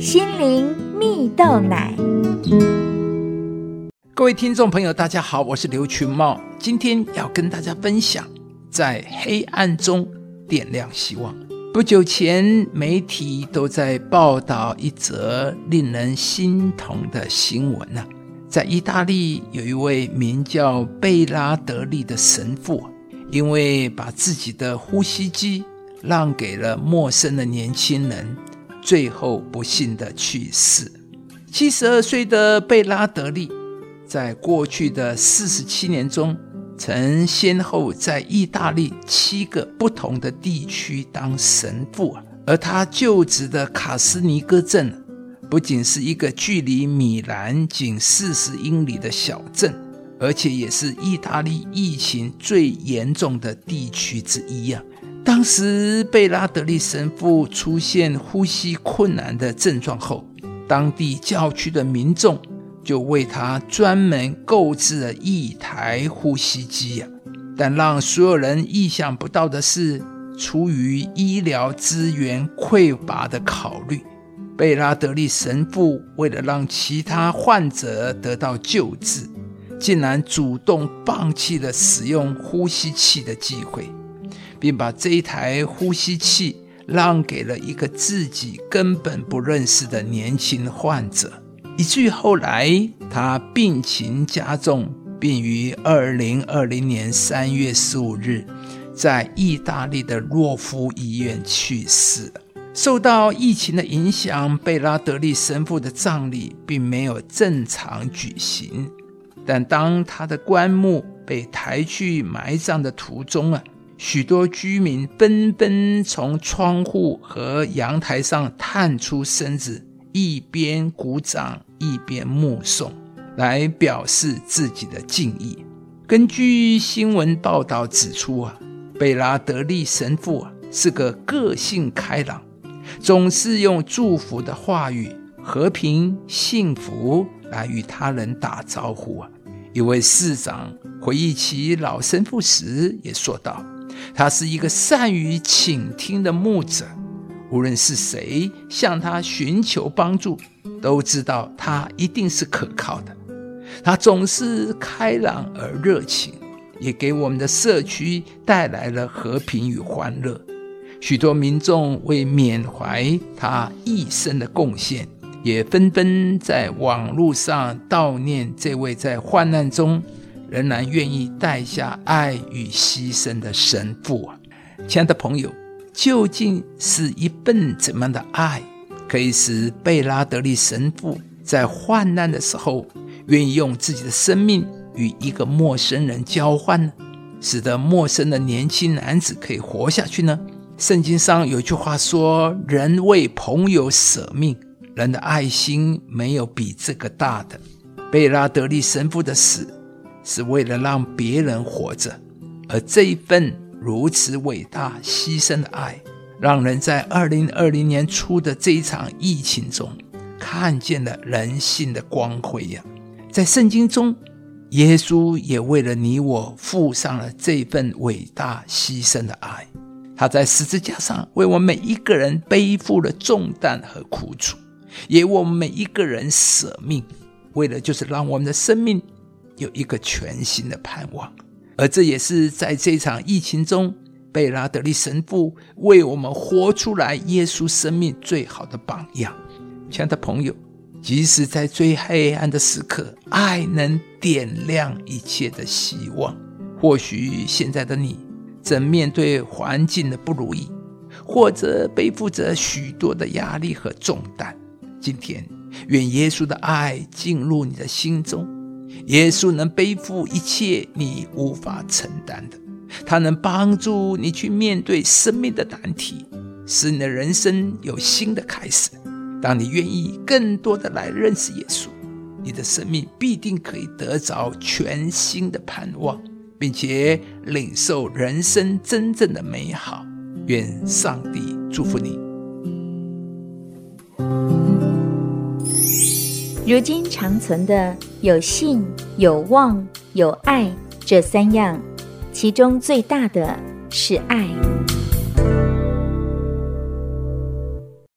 心灵蜜豆奶。各位听众朋友，大家好，我是刘群茂，今天要跟大家分享，在黑暗中点亮希望。不久前，媒体都在报道一则令人心痛的新闻呐，在意大利有一位名叫贝拉德利的神父，因为把自己的呼吸机让给了陌生的年轻人。最后不幸的去世。七十二岁的贝拉德利，在过去的四十七年中，曾先后在意大利七个不同的地区当神父啊。而他就职的卡斯尼戈镇，不仅是一个距离米兰仅四十英里的小镇，而且也是意大利疫情最严重的地区之一啊。当时贝拉德利神父出现呼吸困难的症状后，当地教区的民众就为他专门购置了一台呼吸机呀。但让所有人意想不到的是，出于医疗资源匮乏的考虑，贝拉德利神父为了让其他患者得到救治，竟然主动放弃了使用呼吸器的机会。并把这一台呼吸器让给了一个自己根本不认识的年轻患者，以至于后来他病情加重，并于二零二零年三月十五日在意大利的洛夫医院去世。受到疫情的影响，贝拉德利神父的葬礼并没有正常举行，但当他的棺木被抬去埋葬的途中啊。许多居民纷纷从窗户和阳台上探出身子，一边鼓掌一边目送，来表示自己的敬意。根据新闻报道指出啊，贝拉德利神父啊是个个性开朗，总是用祝福的话语、和平、幸福来与他人打招呼啊。一位市长回忆起老神父时，也说道。他是一个善于倾听的牧者，无论是谁向他寻求帮助，都知道他一定是可靠的。他总是开朗而热情，也给我们的社区带来了和平与欢乐。许多民众为缅怀他一生的贡献，也纷纷在网络上悼念这位在患难中。仍然愿意带下爱与牺牲的神父啊，亲爱的朋友，究竟是一份怎么样的爱，可以使贝拉德利神父在患难的时候愿意用自己的生命与一个陌生人交换呢？使得陌生的年轻男子可以活下去呢？圣经上有句话说：“人为朋友舍命，人的爱心没有比这个大的。”贝拉德利神父的死。是为了让别人活着，而这一份如此伟大牺牲的爱，让人在二零二零年初的这一场疫情中，看见了人性的光辉呀！在圣经中，耶稣也为了你我付上了这份伟大牺牲的爱，他在十字架上为我们每一个人背负了重担和苦楚，也为我们每一个人舍命，为了就是让我们的生命。有一个全新的盼望，而这也是在这场疫情中，贝拉德利神父为我们活出来耶稣生命最好的榜样。亲爱的朋友，即使在最黑暗的时刻，爱能点亮一切的希望。或许现在的你正面对环境的不如意，或者背负着许多的压力和重担。今天，愿耶稣的爱进入你的心中。耶稣能背负一切你无法承担的，他能帮助你去面对生命的难题，使你的人生有新的开始。当你愿意更多的来认识耶稣，你的生命必定可以得着全新的盼望，并且领受人生真正的美好。愿上帝祝福你。如今长存的有信、有望、有爱这三样，其中最大的是爱。